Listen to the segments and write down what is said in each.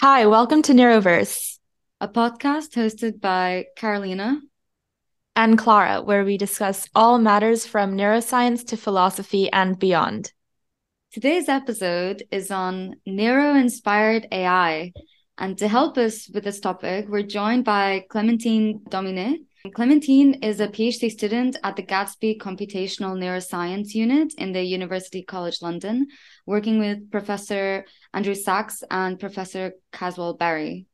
Hi, welcome to Neuroverse, a podcast hosted by Carolina and Clara, where we discuss all matters from neuroscience to philosophy and beyond. Today's episode is on neuro inspired AI. And to help us with this topic, we're joined by Clementine Domine. Clementine is a PhD student at the Gatsby Computational Neuroscience Unit in the University College London, working with Professor Andrew Saxe and Professor Caswell Barry.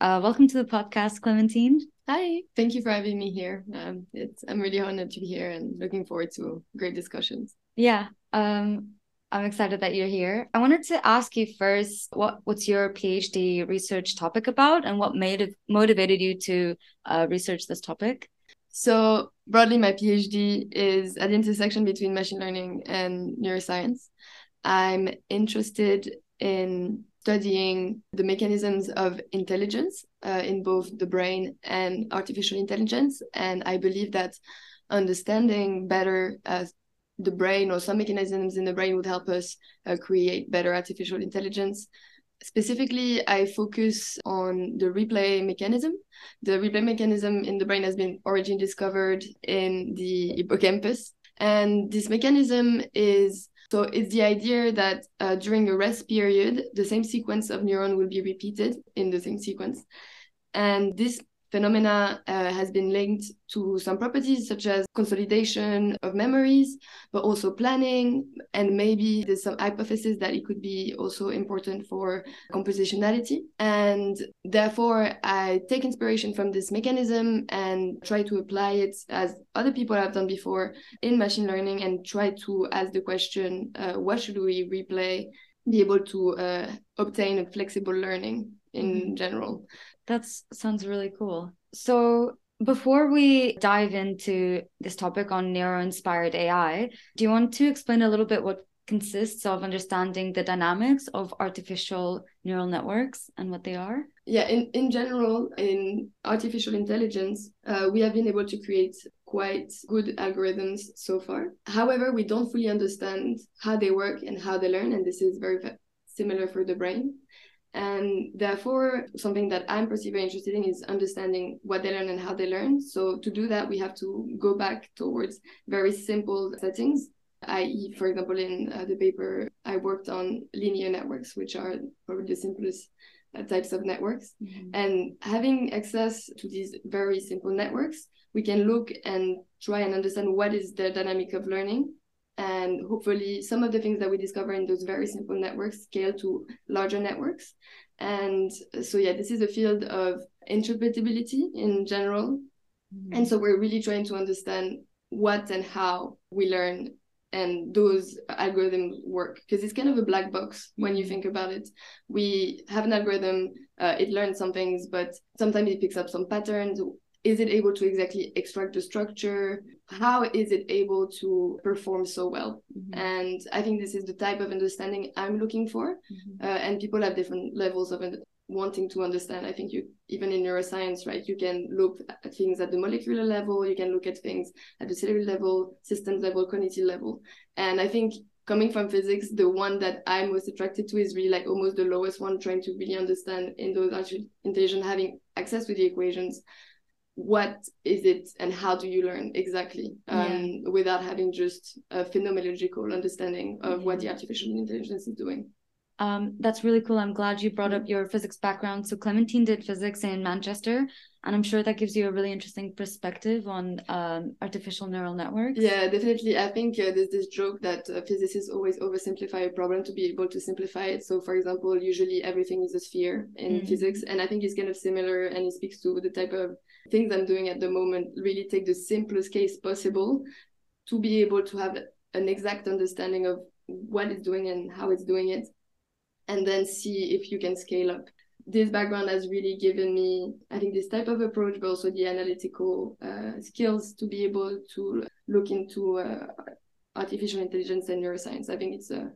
Uh, welcome to the podcast, Clementine. Hi, thank you for having me here. Um, it's I'm really honored to be here and looking forward to great discussions. Yeah, um, I'm excited that you're here. I wanted to ask you first, what what's your PhD research topic about, and what made motivated you to uh, research this topic? So broadly, my PhD is at the intersection between machine learning and neuroscience. I'm interested in studying the mechanisms of intelligence uh, in both the brain and artificial intelligence, and I believe that understanding better uh, the brain or some mechanisms in the brain would help us uh, create better artificial intelligence. Specifically, I focus on the replay mechanism. The replay mechanism in the brain has been originally discovered in the hippocampus. And this mechanism is so it's the idea that uh, during a rest period, the same sequence of neuron will be repeated in the same sequence. And this phenomena uh, has been linked to some properties such as consolidation of memories, but also planning. And maybe there's some hypothesis that it could be also important for compositionality. And therefore, I take inspiration from this mechanism and try to apply it as other people have done before in machine learning and try to ask the question uh, what should we replay? Be able to uh, obtain a flexible learning in mm-hmm. general. That sounds really cool. So, before we dive into this topic on neuro inspired AI, do you want to explain a little bit what consists of understanding the dynamics of artificial neural networks and what they are? Yeah, in, in general, in artificial intelligence, uh, we have been able to create quite good algorithms so far. However, we don't fully understand how they work and how they learn, and this is very similar for the brain. And therefore, something that I'm particularly interested in is understanding what they learn and how they learn. So, to do that, we have to go back towards very simple settings, i.e., for example, in uh, the paper, I worked on linear networks, which are probably the simplest uh, types of networks. Mm-hmm. And having access to these very simple networks, we can look and try and understand what is the dynamic of learning and hopefully some of the things that we discover in those very simple networks scale to larger networks. And so yeah this is a field of interpretability in general. Mm-hmm. and so we're really trying to understand what and how we learn and those algorithms work because it's kind of a black box when you mm-hmm. think about it. We have an algorithm uh, it learns some things but sometimes it picks up some patterns. Is it able to exactly extract the structure how is it able to perform so well mm-hmm. and i think this is the type of understanding i'm looking for mm-hmm. uh, and people have different levels of wanting to understand i think you even in neuroscience right you can look at things at the molecular level you can look at things at the cellular level systems level cognitive level and i think coming from physics the one that i'm most attracted to is really like almost the lowest one trying to really understand in those artificial intelligence having access to the equations what is it and how do you learn exactly um, yeah. without having just a phenomenological understanding of what the artificial intelligence is doing? Um, that's really cool. I'm glad you brought up your physics background. So clementine did physics in manchester and i'm sure that gives you a really interesting perspective on um, artificial neural networks. Yeah definitely. I think uh, there's this joke that uh, physicists always oversimplify a problem to be able to simplify it. So for example usually everything is a sphere in mm-hmm. physics and i think it's kind of similar and it speaks to the type of things I'm doing at the moment really take the simplest case possible to be able to have an exact understanding of what it's doing and how it's doing it, and then see if you can scale up. This background has really given me, I think, this type of approach, but also the analytical uh, skills to be able to look into uh, artificial intelligence and neuroscience. I think it's a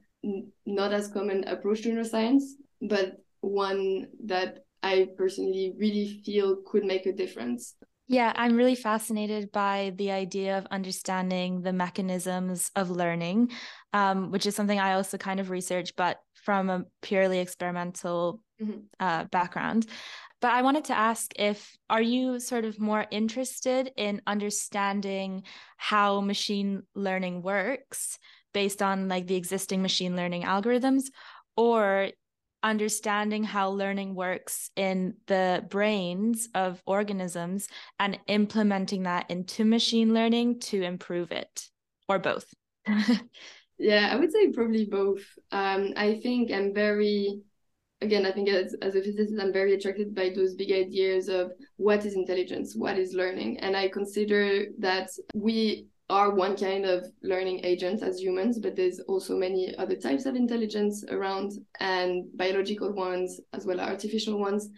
not as common approach to neuroscience, but one that I personally really feel could make a difference. Yeah, I'm really fascinated by the idea of understanding the mechanisms of learning, um, which is something I also kind of research. But from a purely experimental Mm-hmm. uh, background. But I wanted to ask if are you sort of more interested in understanding how machine learning works based on like the existing machine learning algorithms or understanding how learning works in the brains of organisms and implementing that into machine learning to improve it or both. Yeah i would say probably both. Um, i think i'm very again i think as, as a physicist i'm very attracted by those big ideas of what is intelligence what is learning. And i consider that we are one kind of learning agent as humans, but there's also many other types of intelligence around and biological ones as well as artificial ones.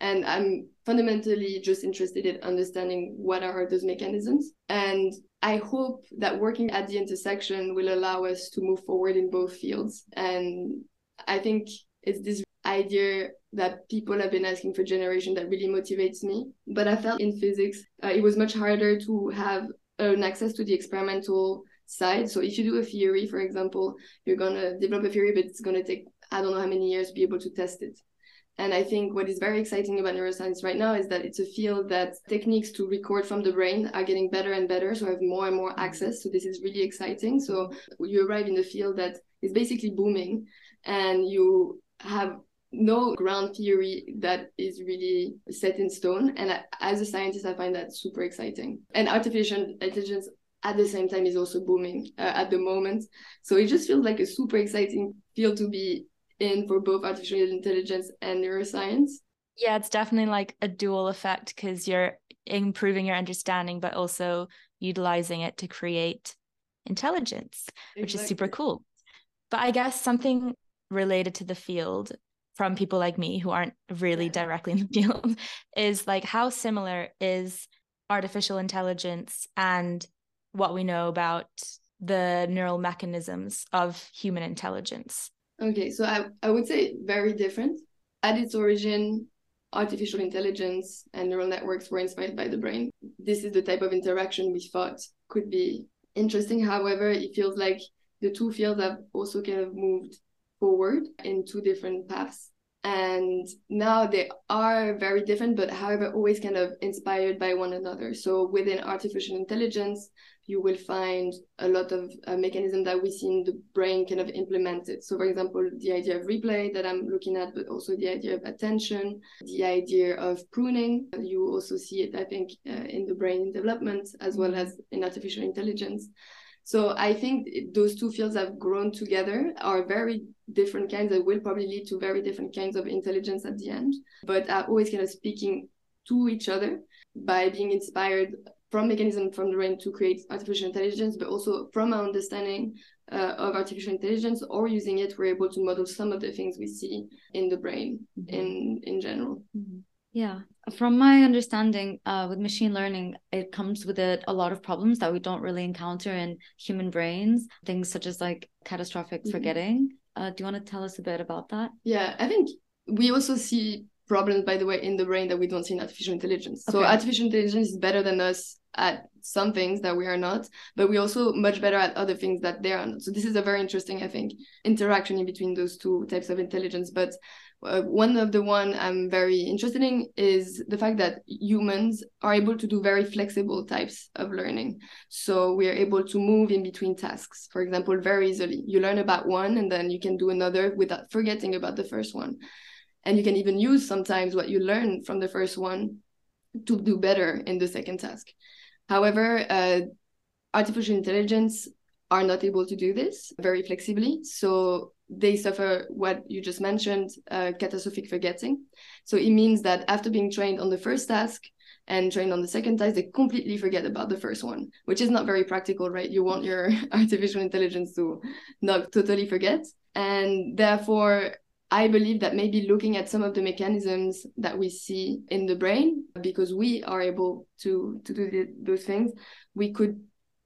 And I'm fundamentally just interested in understanding what are those mechanisms. And I hope that working at the intersection will allow us to move forward in both fields. And I think it's this idea that people have been asking for generation that really motivates me. But I felt in physics, uh, it was much harder to have an access to the experimental side. So if you do a theory, for example, you're gonna develop a theory, but it's gonna take I don't know how many years to be able to test it. And I think what is very exciting about neuroscience right now is that it's a field that techniques to record from the brain are getting better and better. So I have more and more access. So this is really exciting. So you arrive in a field that is basically booming and you have no ground theory that is really set in stone. And as a scientist, I find that super exciting. And artificial intelligence at the same time is also booming uh, at the moment. So it just feels like a super exciting field to be in for both artificial intelligence and neuroscience. Yeah, it's definitely like a dual effect because you're improving your understanding, but also utilizing it to create intelligence, exactly. which is super cool. But I guess something related to the field from people like me who aren't really directly in the field is like how similar is artificial intelligence and what we know about the neural mechanisms of human intelligence? Okay so i, I would say very different. At its origin artificial intelligence and neural networks were inspired by the brain. This is the type of interaction we thought could be interesting. However it feels like the two fields have also kind of moved forward in two different paths. And now they are very different, but however, always kind of inspired by one another. So within artificial intelligence, you will find a lot of uh, mechanism that we see in the brain kind of implemented. So, for example, the idea of replay that I'm looking at, but also the idea of attention, the idea of pruning. You also see it, I think, uh, in the brain development as well as in artificial intelligence. So I think those two fields have grown together, are very different kinds that will probably lead to very different kinds of intelligence at the end, but are always kind of speaking to each other by being inspired from mechanism from the brain to create artificial intelligence, but also from our understanding uh, of artificial intelligence or using it, we're able to model some of the things we see in the brain mm-hmm. in in general. Mm-hmm. Yeah. From my understanding, uh, with machine learning, it comes with it a lot of problems that we don't really encounter in human brains, things such as like catastrophic mm-hmm. forgetting. Uh, do you want to tell us a bit about that? Yeah, I think we also see problems, by the way, in the brain that we don't see in artificial intelligence. Okay. So artificial intelligence is better than us at some things that we are not, but we're also much better at other things that they are not. So this is a very interesting, I think, interaction in between those two types of intelligence. But uh, one of the one I'm very interested in is the fact that humans are able to do very flexible types of learning. So we are able to move in between tasks, for example, very easily. You learn about one and then you can do another without forgetting about the first one. And you can even use sometimes what you learn from the first one to do better in the second task. However, uh, artificial intelligence are not able to do this very flexibly. So they suffer what you just mentioned, uh, catastrophic forgetting. So it means that after being trained on the first task and trained on the second task, they completely forget about the first one, which is not very practical, right? You want your artificial intelligence to not totally forget. And therefore, I believe that maybe looking at some of the mechanisms that we see in the brain, because we are able to to do the, those things, we could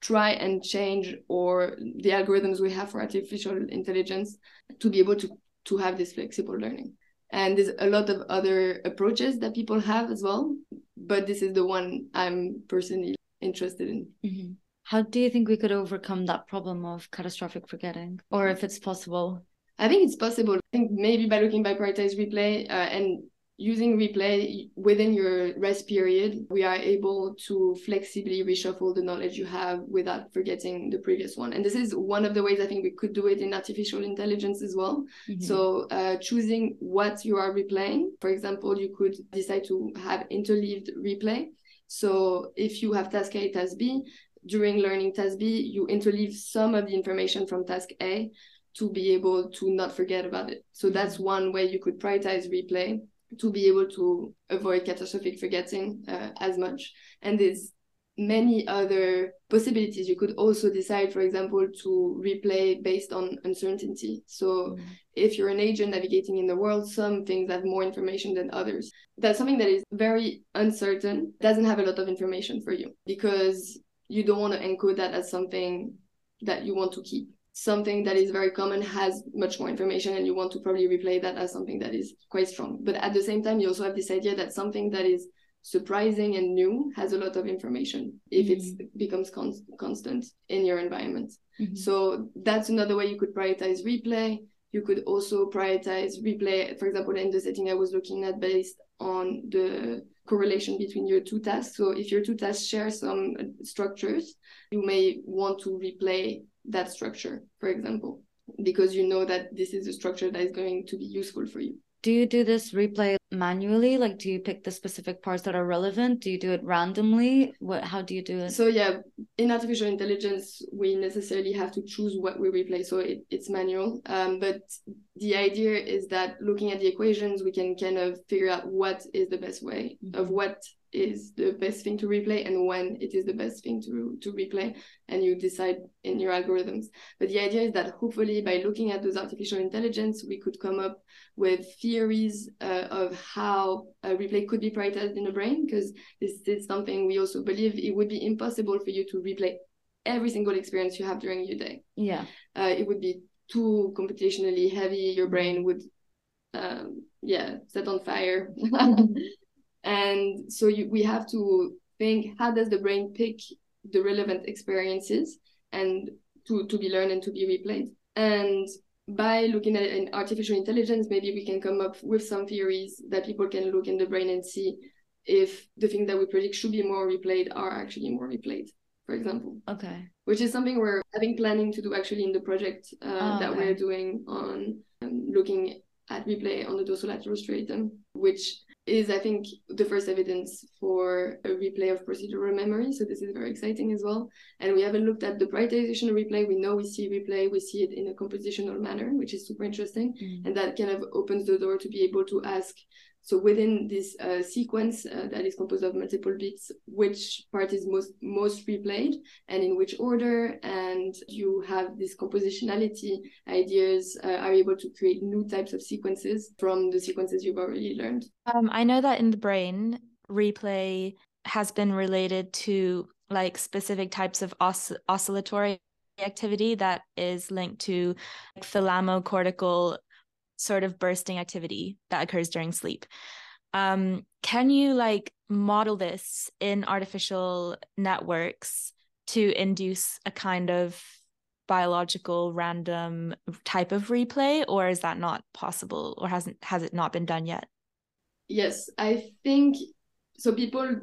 try and change or the algorithms we have for artificial intelligence to be able to to have this flexible learning. And there's a lot of other approaches that people have as well, but this is the one I'm personally interested in. Mm-hmm. How do you think we could overcome that problem of catastrophic forgetting, or if it's possible? I think it's possible. I think maybe by looking by prioritize replay uh, and using replay within your rest period, we are able to flexibly reshuffle the knowledge you have without forgetting the previous one. And this is one of the ways I think we could do it in artificial intelligence as well. Mm-hmm. So, uh, choosing what you are replaying, for example, you could decide to have interleaved replay. So, if you have task A, task B, during learning task B, you interleave some of the information from task A to be able to not forget about it. So, that's mm-hmm. one way you could prioritize replay to be able to avoid catastrophic forgetting uh, as much. And there's many other possibilities. You could also decide, for example, to replay based on uncertainty. So mm. if you're an agent navigating in the world, some things have more information than others. That's something that is very uncertain, doesn't have a lot of information for you because you don't want to encode that as something that you want to keep something that is very common has much more information and you want to probably replay that as something that is quite strong but at the same time you also have this idea that something that is surprising and new has a lot of information if mm-hmm. it becomes con- constant in your environment mm-hmm. so that's another way you could prioritize replay you could also prioritize replay for example in the setting i was looking at based on the correlation between your two tasks so if your two tasks share some structures you may want to replay that structure, for example, because you know that this is a structure that is going to be useful for you. Do you do this replay manually? Like, do you pick the specific parts that are relevant? Do you do it randomly? What? How do you do it? So yeah, in artificial intelligence, we necessarily have to choose what we replay. So it, it's manual. Um, but the idea is that looking at the equations, we can kind of figure out what is the best way mm-hmm. of what is the best thing to replay and when it is the best thing to, to replay and you decide in your algorithms. But the idea is that hopefully by looking at those artificial intelligence we could come up with theories uh, of how a replay could be prioritized in the brain because this is something we also believe it would be impossible for you to replay every single experience you have during your day. Yeah. Uh, it would be too computationally heavy your brain would um, yeah set on fire. And so you, we have to think how does the brain pick the relevant experiences and to, to be learned and to be replayed? And by looking at an artificial intelligence maybe we can come up with some theories that people can look in the brain and see if the things that we predict should be more replayed are actually more replayed for example okay which is something we're having planning to do actually in the project uh, oh, that okay. we're doing on um, looking at replay on the dorsolateral striatum which is I think the first evidence for a replay of procedural memory. So this is very exciting as well. And we haven't looked at the prioritization replay. We know we see replay, we see it in a compositional manner, which is super interesting. Mm-hmm. And that kind of opens the door to be able to ask so within this uh, sequence uh, that is composed of multiple bits, which part is most most replayed and in which order, and you have this compositionality ideas uh, are able to create new types of sequences from the sequences you've already learned. Um, I know that in the brain, replay has been related to like specific types of os- oscillatory activity that is linked to like, thalamocortical sort of bursting activity that occurs during sleep. Um, can you like model this in artificial networks to induce a kind of biological random type of replay or is that not possible or hasn't has it not been done yet yes i think so people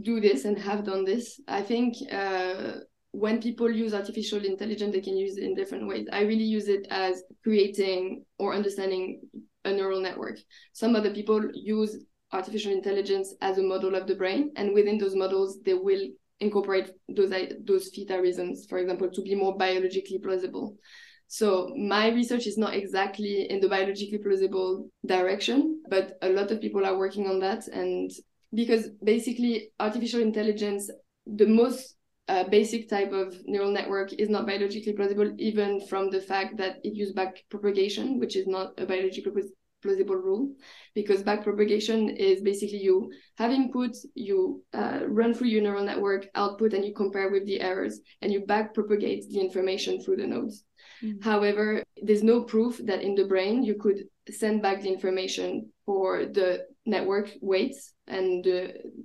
do this and have done this i think uh, when people use artificial intelligence, they can use it in different ways. I really use it as creating or understanding a neural network. Some other people use artificial intelligence as a model of the brain, and within those models, they will incorporate those those theta rhythms, for example, to be more biologically plausible. So my research is not exactly in the biologically plausible direction, but a lot of people are working on that, and because basically artificial intelligence, the most a basic type of neural network is not biologically plausible, even from the fact that it uses back propagation, which is not a biologically plausible rule, because back propagation is basically you have input, you uh, run through your neural network output, and you compare with the errors, and you back propagate the information through the nodes. Mm-hmm. However, there's no proof that in the brain you could send back the information for the network weights and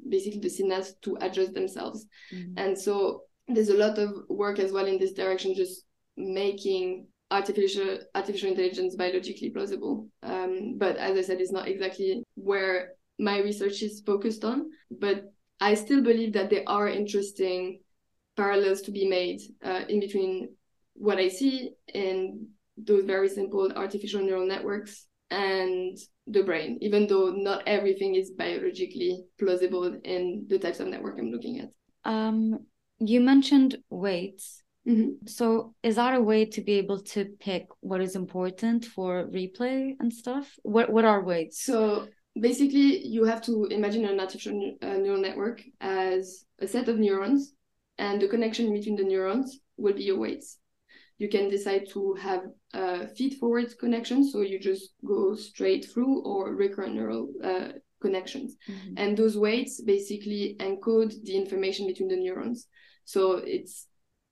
basically the synapse to adjust themselves. Mm-hmm. And so there's a lot of work as well in this direction, just making artificial artificial intelligence biologically plausible. Um, but as I said, it's not exactly where my research is focused on. But I still believe that there are interesting parallels to be made uh, in between what I see in those very simple artificial neural networks and the brain, even though not everything is biologically plausible in the types of network I'm looking at. Um, you mentioned weights. Mm-hmm. So, is that a way to be able to pick what is important for replay and stuff? What What are weights? So, basically, you have to imagine an artificial uh, neural network as a set of neurons, and the connection between the neurons will be your weights. You can decide to have a feed-forward connection, so you just go straight through, or recurrent neural uh, connections. Mm-hmm. And those weights basically encode the information between the neurons. So it's,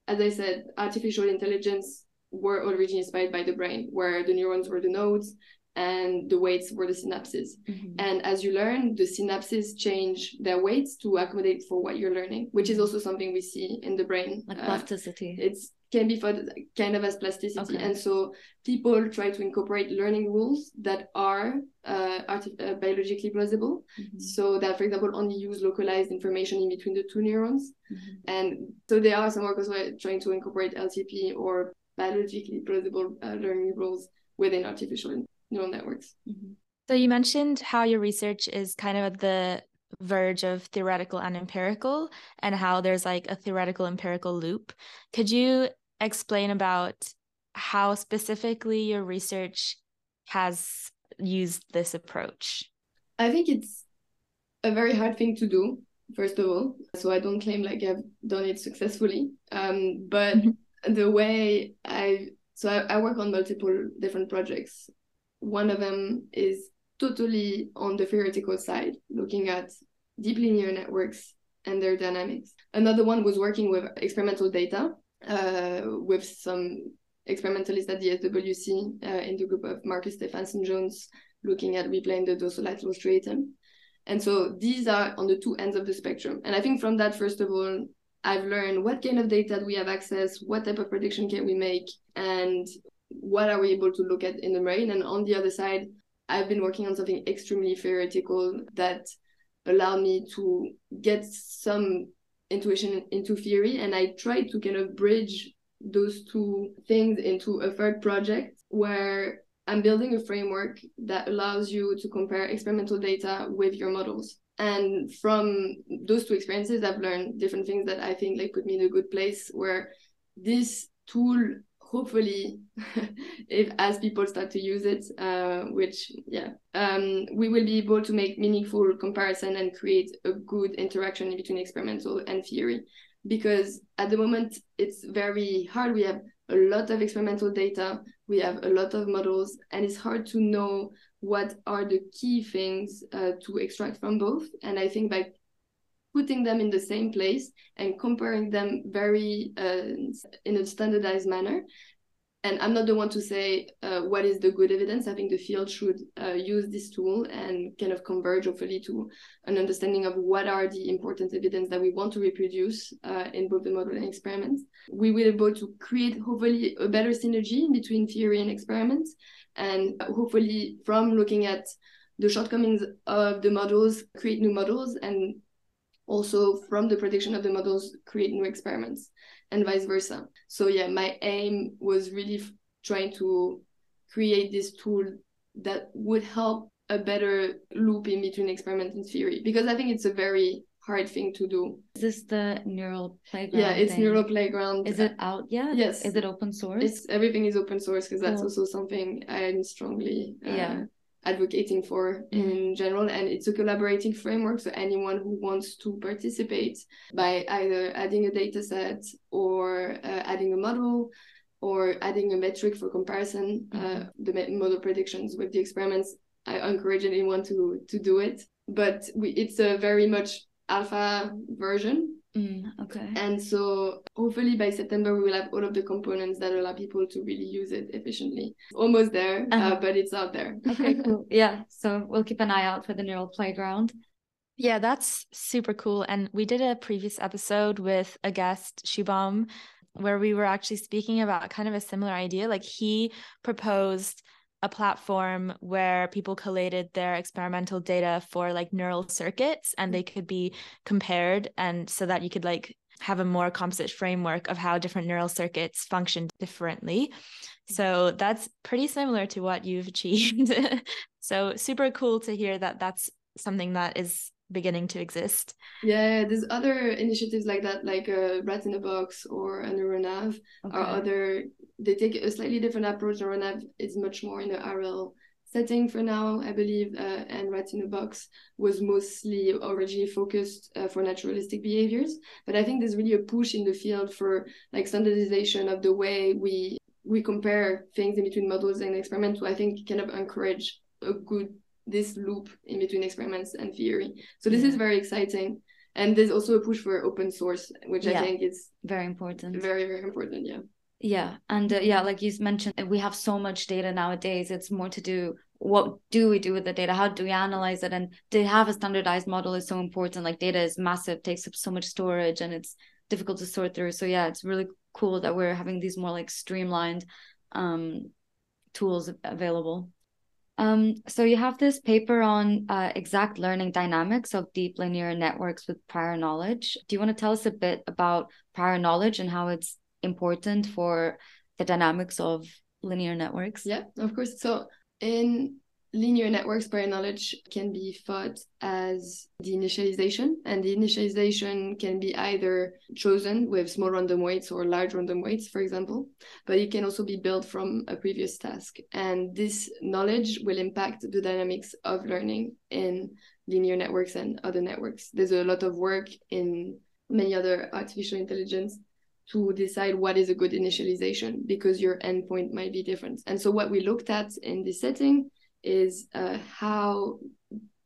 as I said, artificial intelligence were originally inspired by the brain, where the neurons were the nodes and the weights were the synapses. Mm-hmm. And as you learn, the synapses change their weights to accommodate for what you're learning, which is also something we see in the brain. Like uh, plasticity. Uh, it's can be thought kind of as plasticity. Okay. And so people try to incorporate learning rules that are uh, arti- uh, biologically plausible. Mm-hmm. So that, for example, only use localized information in between the two neurons. Mm-hmm. And so there are some work also trying to incorporate LTP or biologically plausible uh, learning rules within artificial neural networks. Mm-hmm. So you mentioned how your research is kind of at the verge of theoretical and empirical and how there's like a theoretical empirical loop. Could you explain about how specifically your research has used this approach? I think it's a very hard thing to do, first of all. So I don't claim like I've done it successfully. Um, but mm-hmm. the way I so I, I work on multiple different projects. One of them is totally on the theoretical side, looking at deep linear networks and their dynamics. Another one was working with experimental data with some experimentalists at the SWC uh, in the group of Marcus Stephenson Jones looking at replaying the dorsolateral striatum. And so these are on the two ends of the spectrum. And I think from that, first of all, I've learned what kind of data do we have access, what type of prediction can we make, and what are we able to look at in the brain. And on the other side, I've been working on something extremely theoretical that allowed me to get some intuition into theory and i tried to kind of bridge those two things into a third project where i'm building a framework that allows you to compare experimental data with your models. And from those two experiences i've learned different things that i think like put me in a good place where this tool hopefully if as people start to use it uh, which yeah um, we will be able to make meaningful comparison and create a good interaction between experimental and theory. Because at the moment it's very hard. We have a lot of experimental data. We have a lot of models. And it's hard to know what are the key things uh, to extract from both. And i think by putting them in the same place and comparing them very uh, in a standardized manner. And i'm not the one to say uh, what is the good evidence. I think the field should uh, use this tool and kind of converge hopefully to an understanding of what are the important evidence that we want to reproduce uh, in both the model and experiments. We will be able to create hopefully a better synergy between theory and experiments. And hopefully from looking at the shortcomings of the models create new models and also from the prediction of the models create new experiments and vice versa. So yeah my aim was really f- trying to create this tool that would help a better loop in between experiment and theory because i think it's a very hard thing to do. Is this the neural playground yeah it's thing? neural playground. Is it out yet? Yes. Is it open source? It's everything is open source because that's also something i'm strongly uh, yeah advocating for mm-hmm. in general and it's a collaborating framework so anyone who wants to participate by either adding a data set or uh, adding a model or adding a metric for comparison uh, mm-hmm. uh, the model predictions with the experiments i encourage anyone to to do it but we, it's a very much alpha version Mm, okay. And so hopefully by September we will have all of the components that allow people to really use it efficiently. Almost there, uh, uh-huh. uh, but it's out there. okay, cool. Yeah. So we'll keep an eye out for the neural playground. Yeah, that's super cool. And we did a previous episode with a guest, Shubham, where we were actually speaking about kind of a similar idea. Like he proposed a platform where people collated their experimental data for like neural circuits and they mm. could be compared and so that you could like have a more composite framework of how different neural circuits function differently. So mm. that's pretty similar to what you've achieved. so super cool to hear that that's something that is beginning to exist. Yeah, there's other initiatives like that, like a Rat in a Box or NeuroNav, okay. or other. They take a slightly different approach. NeuroNav is much more in the RL setting for now, I believe, uh, and Rat in a Box was mostly originally focused uh, for naturalistic behaviors. But I think there's really a push in the field for like standardization of the way we we compare things in between models and experiments. So I think kind of encourage a good this loop in between experiments and theory. So this is very exciting. And there's also a push for open source, which yeah. I think is very important. Very, very important. Yeah. Yeah. And uh, yeah, like you mentioned, we have so much data nowadays. It's more to do what do we do with the data? How do we analyze it? And to have a standardized model is so important. Like data is massive, takes up so much storage, and it's difficult to sort through. So yeah, it's really cool that we're having these more like streamlined um, tools available. Um, so you have this paper on uh, exact learning dynamics of deep linear networks with prior knowledge. Do you want to tell us a bit about prior knowledge and how it's important for the dynamics of linear networks? Yeah, of course. So in linear networks prior knowledge can be thought as the initialization and the initialization can be either chosen with small random weights or large random weights for example but it can also be built from a previous task and this knowledge will impact the dynamics of learning in linear networks and other networks there's a lot of work in many other artificial intelligence to decide what is a good initialization because your endpoint might be different. And so what we looked at in this setting is uh, how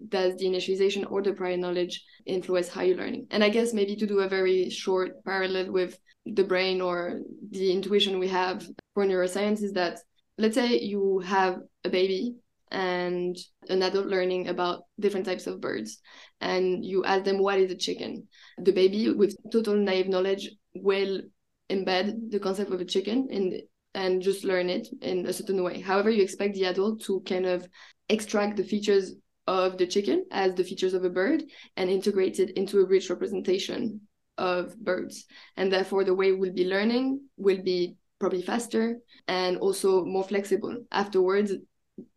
does the initialization or the prior knowledge influence how you're learning? And i guess maybe to do a very short parallel with the brain or the intuition we have for neuroscience is that let's say you have a baby and an adult learning about different types of birds and you ask them what is a chicken? The baby with total naive knowledge will embed the concept of a chicken in and just learn it in a certain way. However, you expect the adult to kind of extract the features of the chicken as the features of a bird and integrate it into a rich representation of birds. And therefore, the way we'll be learning will be probably faster and also more flexible. Afterwards,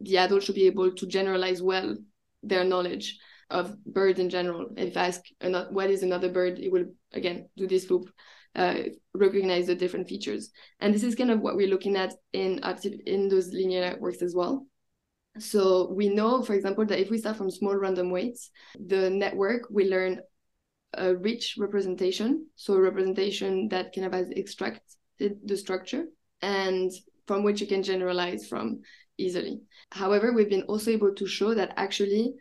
the adult should be able to generalize well their knowledge of birds in general. If I ask what is another bird, it will again do this loop uh, recognize the different features. And this is kind of what we're looking at in active in those linear networks as well. So we know, for example, that if we start from small random weights, the network will learn a rich representation, so a representation that kind of has extracted the structure and from which you can generalize from easily. However, we've been also able to show that actually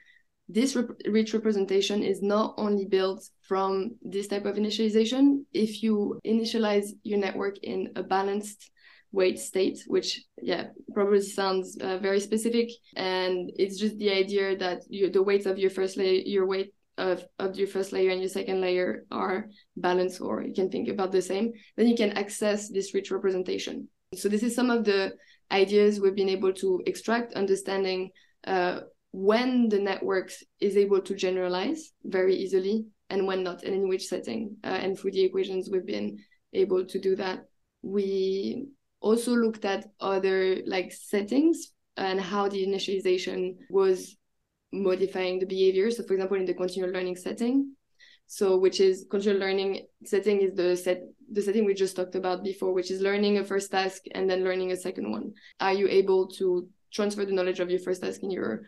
this rep- rich representation is not only built from this type of initialization. If you initialize your network in a balanced weight state, which yeah probably sounds uh, very specific, and it's just the idea that you, the weights of your first layer, your weight of, of your first layer and your second layer are balanced, or you can think about the same. Then you can access this rich representation. So this is some of the ideas we've been able to extract, understanding uh, when the network is able to generalize very easily and when not and in which setting. Uh, and through the equations we've been able to do that. We also looked at other like settings and how the initialization was modifying the behavior. So for example in the continual learning setting so which is continual learning setting is the set the setting we just talked about before which is learning a first task and then learning a second one. Are you able to transfer the knowledge of your first task in your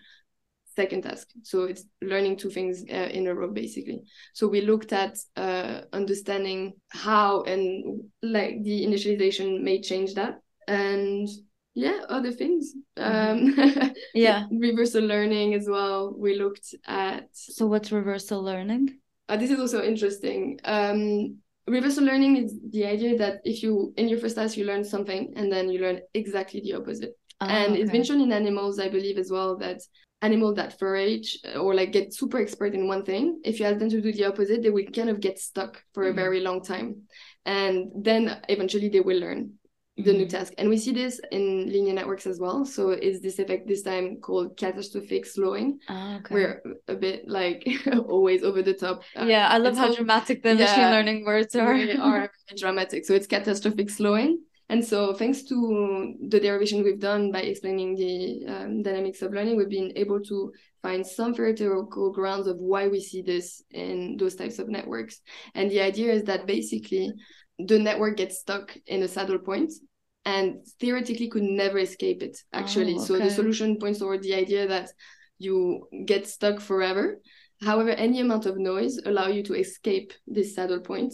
second task. So it's learning two things uh, in a row, basically. So we looked at uh, understanding how and like the initialization may change that. And yeah, other things. Um, yeah. reversal learning as well. We looked at. So what's reversal learning? Uh, this is also interesting. Um, reversal learning is the idea that if you in your first task you learn something and then you learn exactly the opposite. Oh, and okay. it's been shown in animals, I believe, as well that animal that forage or like get super expert in one thing if you ask them to do the opposite they will kind of get stuck for mm-hmm. a very long time and then eventually they will learn the new task. And we see this in linear networks as well. So it's this effect this time called catastrophic slowing. Oh, okay. We're a bit like always over the top. Uh, yeah, I love how so, dramatic the yeah, machine learning words are. Are dramatic. So it's catastrophic slowing. And so thanks to the derivation we've done by explaining the um, dynamics of learning, we've been able to find some theoretical grounds of why we see this in those types of networks. And the idea is that basically the network gets stuck in a saddle point and theoretically could never escape it actually oh, okay. so the solution points toward the idea that you get stuck forever however any amount of noise allow you to escape this saddle point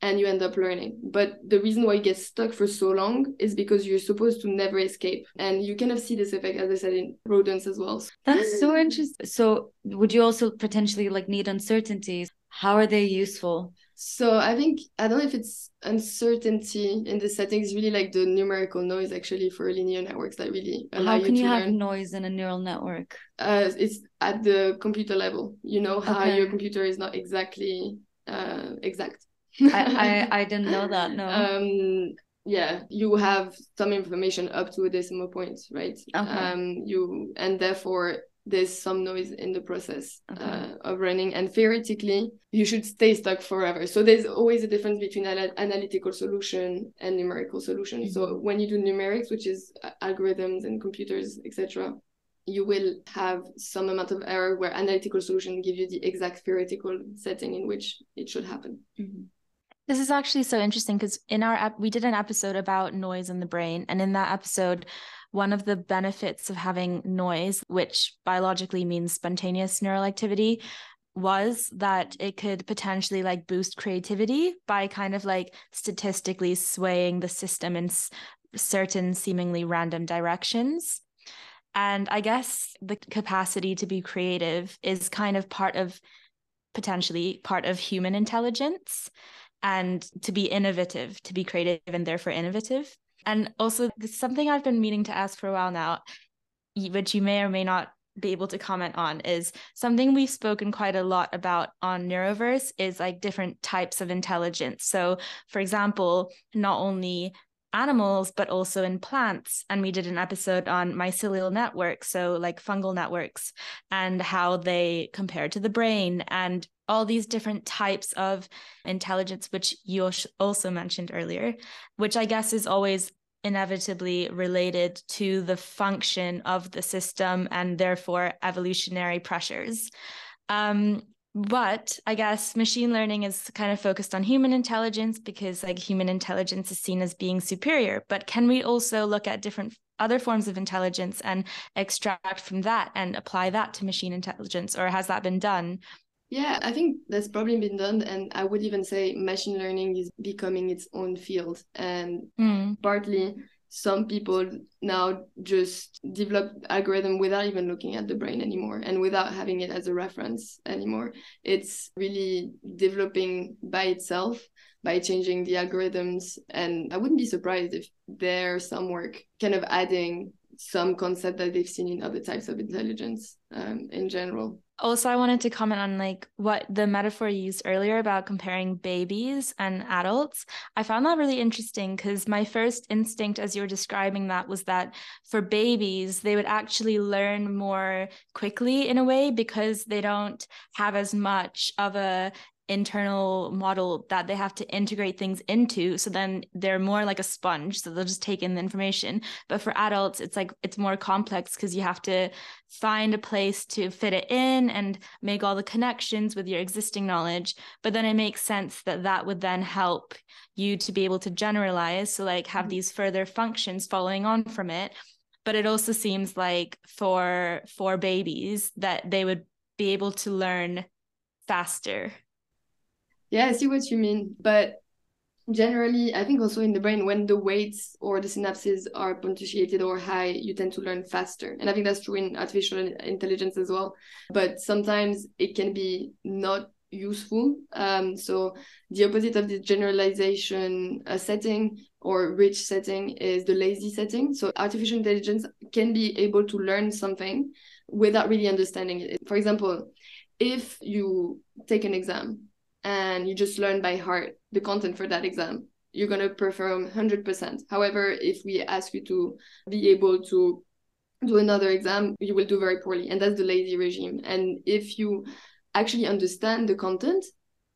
and you end up learning but the reason why you get stuck for so long is because you're supposed to never escape and you kind of see this effect as i said in rodents as well that's so interesting so would you also potentially like need uncertainties how are they useful so I think I don't know if it's uncertainty in the settings, really like the numerical noise actually for linear networks that really allow how can you, you have learn. noise in a neural network? Uh, it's at the computer level. You know how okay. your computer is not exactly uh, exact. I, I I didn't know that. No. Um, yeah, you have some information up to a decimal point, right? Okay. Um, you and therefore there's some noise in the process okay. uh, of running and theoretically you should stay stuck forever so there's always a difference between an analytical solution and numerical solution mm-hmm. so when you do numerics which is uh, algorithms and computers etc you will have some amount of error where analytical solution give you the exact theoretical setting in which it should happen mm-hmm. This is actually so interesting because in our app, we did an episode about noise in the brain. And in that episode, one of the benefits of having noise, which biologically means spontaneous neural activity, was that it could potentially like boost creativity by kind of like statistically swaying the system in s- certain seemingly random directions. And I guess the capacity to be creative is kind of part of potentially part of human intelligence and to be innovative, to be creative and therefore innovative. And also, something I've been meaning to ask for a while now, which you may or may not be able to comment on, is something we've spoken quite a lot about on Neuroverse is like different types of intelligence. So, for example, not only animals, but also in plants. And we did an episode on mycelial networks, so like fungal networks, and how they compare to the brain and all these different types of intelligence, which you also mentioned earlier, which I guess is always inevitably related to the function of the system and therefore evolutionary pressures. Um, but I guess machine learning is kind of focused on human intelligence because like human intelligence is seen as being superior. But can we also look at different other forms of intelligence and extract from that and apply that to machine intelligence, or has that been done? Yeah, I think that's probably been done. And I would even say machine learning is becoming its own field. And mm. partly some people now just develop algorithm without even looking at the brain anymore and without having it as a reference anymore. It's really developing by itself by changing the algorithms. And I wouldn't be surprised if there's some work kind of adding some concept that they've seen in other types of intelligence um, in general also i wanted to comment on like what the metaphor you used earlier about comparing babies and adults. I found that really interesting because my first instinct as you were describing that was that for babies they would actually learn more quickly in a way because they don't have as much of a internal model that they have to integrate things into. So then they're more like a sponge so they'll just take in the information. But for adults it's like it's more complex because you have to find a place to fit it in and make all the connections with your existing knowledge. But then it makes sense that that would then help you to be able to generalize so like have mm-hmm. these further functions following on from it. But it also seems like for for babies that they would be able to learn faster yeah, I see what you mean. But generally, I think also in the brain, when the weights or the synapses are potentiated or high, you tend to learn faster. And I think that's true in artificial intelligence as well. But sometimes it can be not useful. Um, so the opposite of the generalization uh, setting or rich setting is the lazy setting. So artificial intelligence can be able to learn something without really understanding it. For example, if you take an exam and you just learn by heart the content for that exam, you're going to perform 100%. However, if we ask you to be able to do another exam, you will do very poorly. And that's the lazy regime. And if you actually understand the content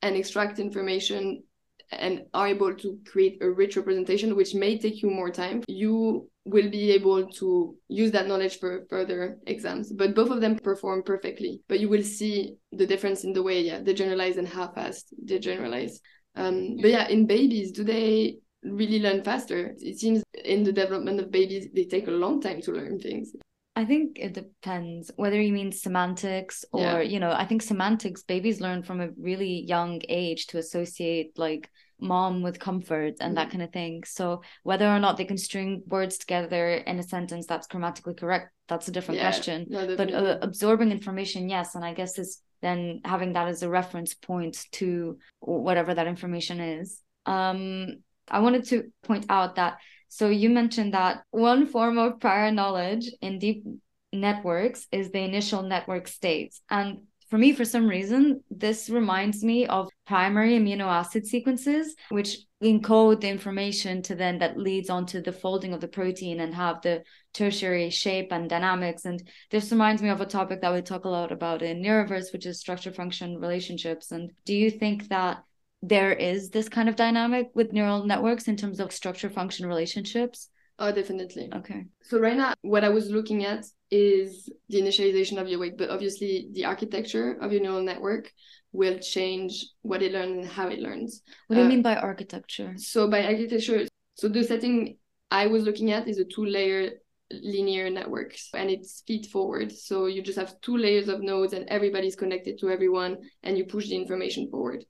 and extract information and are able to create a rich representation, which may take you more time, you will be able to use that knowledge for further exams. But both of them perform perfectly. But you will see the difference in the way, yeah, they generalize and how fast they generalize. Um, but yeah, in babies, do they really learn faster? It seems in the development of babies, they take a long time to learn things. I think it depends whether you mean semantics or, yeah. you know, I think semantics, babies learn from a really young age to associate like mom with comfort and that mm. kind of thing. So whether or not they can string words together in a sentence that's grammatically correct, that's a different yeah, question. No, but uh, absorbing information, yes, and I guess is then having that as a reference point to whatever that information is. Um, I wanted to point out that so you mentioned that one form of prior knowledge in deep networks is the initial network states. And for me, for some reason, this reminds me of primary amino acid sequences, which encode the information to then that leads on to the folding of the protein and have the tertiary shape and dynamics. And this reminds me of a topic that we talk a lot about in Neuroverse, which is structure function relationships. And do you think that there is this kind of dynamic with neural networks in terms of structure function relationships? Oh, definitely. Okay. So right now, what I was looking at is the initialization of your weight, but obviously the architecture of your neural network will change what it learns and how it learns. What do you uh, mean by architecture? So by architecture, so the setting I was looking at is a two-layer linear networks and it's feed forward. So you just have two layers of nodes and everybody's connected to everyone and you push the information forward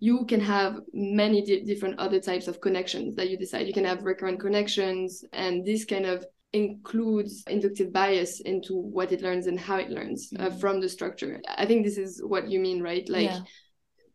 you can have many di- different other types of connections that you decide. You can have recurrent connections, and this kind of includes inductive bias into what it learns and how it learns uh, mm-hmm. uh, from the structure. I think this is what you mean, right? Like, yeah.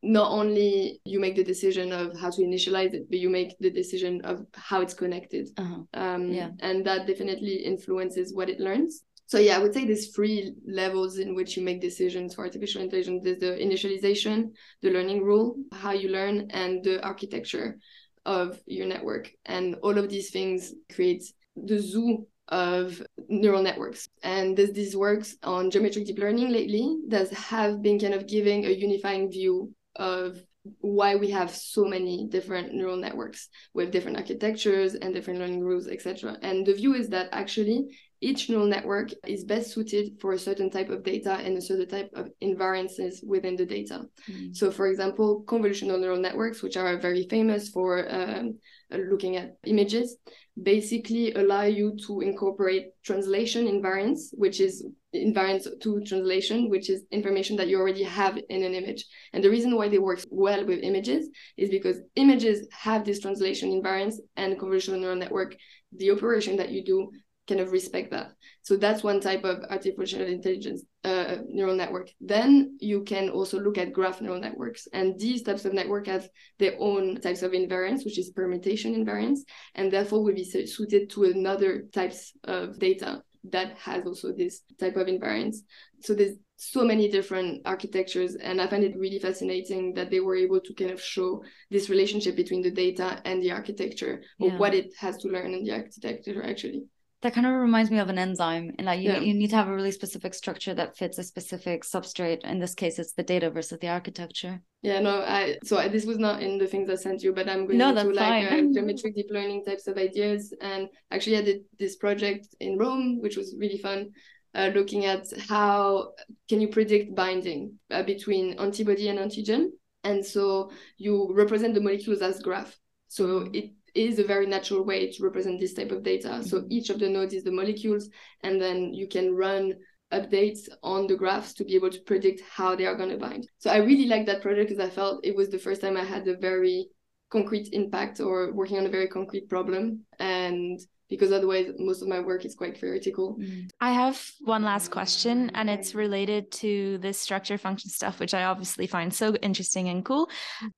not only you make the decision of how to initialize it, but you make the decision of how it's connected. Uh-huh. Um, yeah. And that definitely influences what it learns so yeah, I would say there's three levels in which you make decisions for artificial intelligence. There's the initialization, the learning rule, how you learn, and the architecture of your network. And all of these things create the zoo of neural networks. And there's these works on geometric deep learning lately that have been kind of giving a unifying view of why we have so many different neural networks with different architectures and different learning rules, etc. And the view is that actually each neural network is best suited for a certain type of data and a certain type of invariances within the data. Mm-hmm. So, for example, convolutional neural networks, which are very famous for um, looking at images, basically allow you to incorporate translation invariance, which is invariance to translation, which is information that you already have in an image. And the reason why they work well with images is because images have this translation invariance and convolutional neural network, the operation that you do kind of respect that. So that's one type of artificial intelligence uh, neural network. Then you can also look at graph neural networks. And these types of network have their own types of invariance, which is permutation invariance, and therefore will be suited to another types of data that has also this type of invariance. So there's so many different architectures and i find it really fascinating that they were able to kind of show this relationship between the data and the architecture yeah. or what it has to learn in the architecture actually that kind of reminds me of an enzyme and like you, yeah. you need to have a really specific structure that fits a specific substrate. In this case it's the data versus the architecture. Yeah no i so I, this was not in the things i sent you but i'm going no, to like uh, geometric deep learning types of ideas. And actually i did this project in rome which was really fun uh, looking at how can you predict binding uh, between antibody and antigen? And so you represent the molecules as graph. So it is a very natural way to represent this type of data. Mm-hmm. So each of the nodes is the molecules, and then you can run updates on the graphs to be able to predict how they are going to bind. So I really like that project because I felt it was the first time I had a very concrete impact or working on a very concrete problem. And because otherwise most of my work is quite theoretical. Mm. I have one last question and it's related to this structure function stuff which I obviously find so interesting and cool.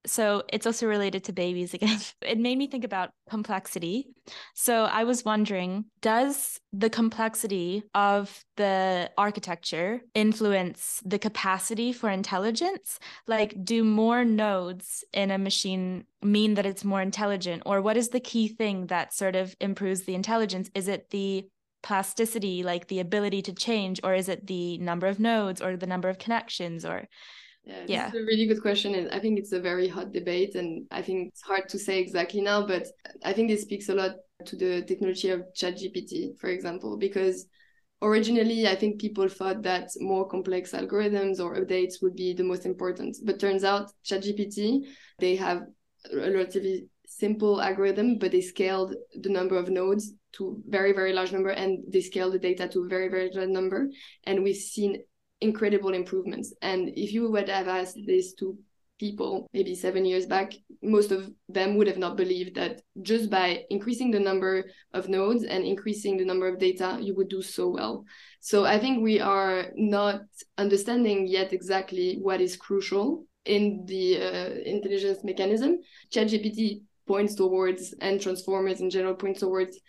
So it's also related to babies again. It made me think about complexity. So I was wondering does the complexity of the architecture influence the capacity for intelligence? Like do more nodes in a machine mean that it's more intelligent or what is the key thing that sort of improves the intelligence is it the plasticity like the ability to change or is it the number of nodes or the number of connections or yeah, yeah. a really good question and i think it's a very hot debate and i think it's hard to say exactly now but i think this speaks a lot to the technology of ChatGPT, for example, because originally I think people thought that more complex algorithms or updates would be the most important. But turns out ChatGPT, they have a relatively simple algorithm, but they scaled the number of nodes to very, very large number and they scaled the data to a very, very large number. And we've seen incredible improvements. And if you would have asked this to people maybe seven years back, most of them would have not believed that just by increasing the number of nodes and increasing the number of data, you would do so well. So I think we are not understanding yet exactly what is crucial in the uh, intelligence mechanism. ChatGPT points towards, and transformers in general points towards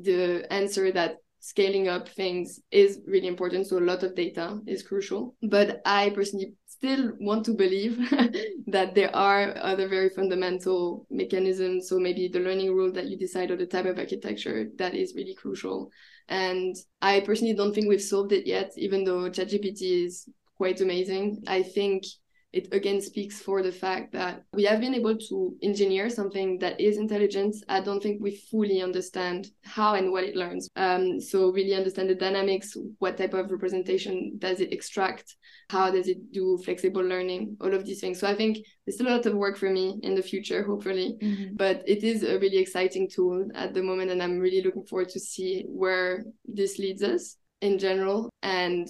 the answer that scaling up things is really important. So a lot of data is crucial. But I personally still want to believe that there are other very fundamental mechanisms. So maybe the learning rule that you decide or the type of architecture that is really crucial. And I personally don't think we've solved it yet, even though ChatGPT is quite amazing. I think it again speaks for the fact that we have been able to engineer something that is intelligent. I don't think we fully understand how and what it learns. Um, so really understand the dynamics, what type of representation does it extract, how does it do flexible learning, all of these things. So I think there's still a lot of work for me in the future, hopefully. Mm-hmm. But it is a really exciting tool at the moment, and I'm really looking forward to see where this leads us in general and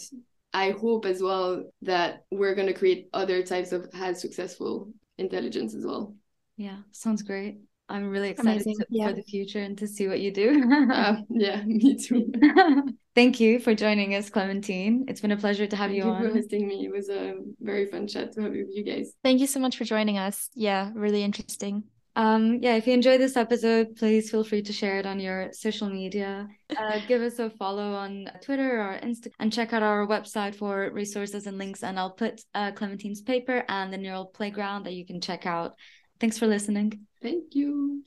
I hope as well that we're going to create other types of as successful intelligence as well. Yeah, sounds great. I'm really excited to, yeah. for the future and to see what you do. uh, yeah, me too. Thank you for joining us, Clementine. It's been a pleasure to have Thank you, you on. for hosting me. It was a very fun chat to have with you guys. Thank you so much for joining us. Yeah, really interesting. Um, yeah, if you enjoyed this episode, please feel free to share it on your social media. Uh, give us a follow on Twitter or Instagram and check out our website for resources and links. And I'll put uh, Clementine's paper and the Neural Playground that you can check out. Thanks for listening. Thank you.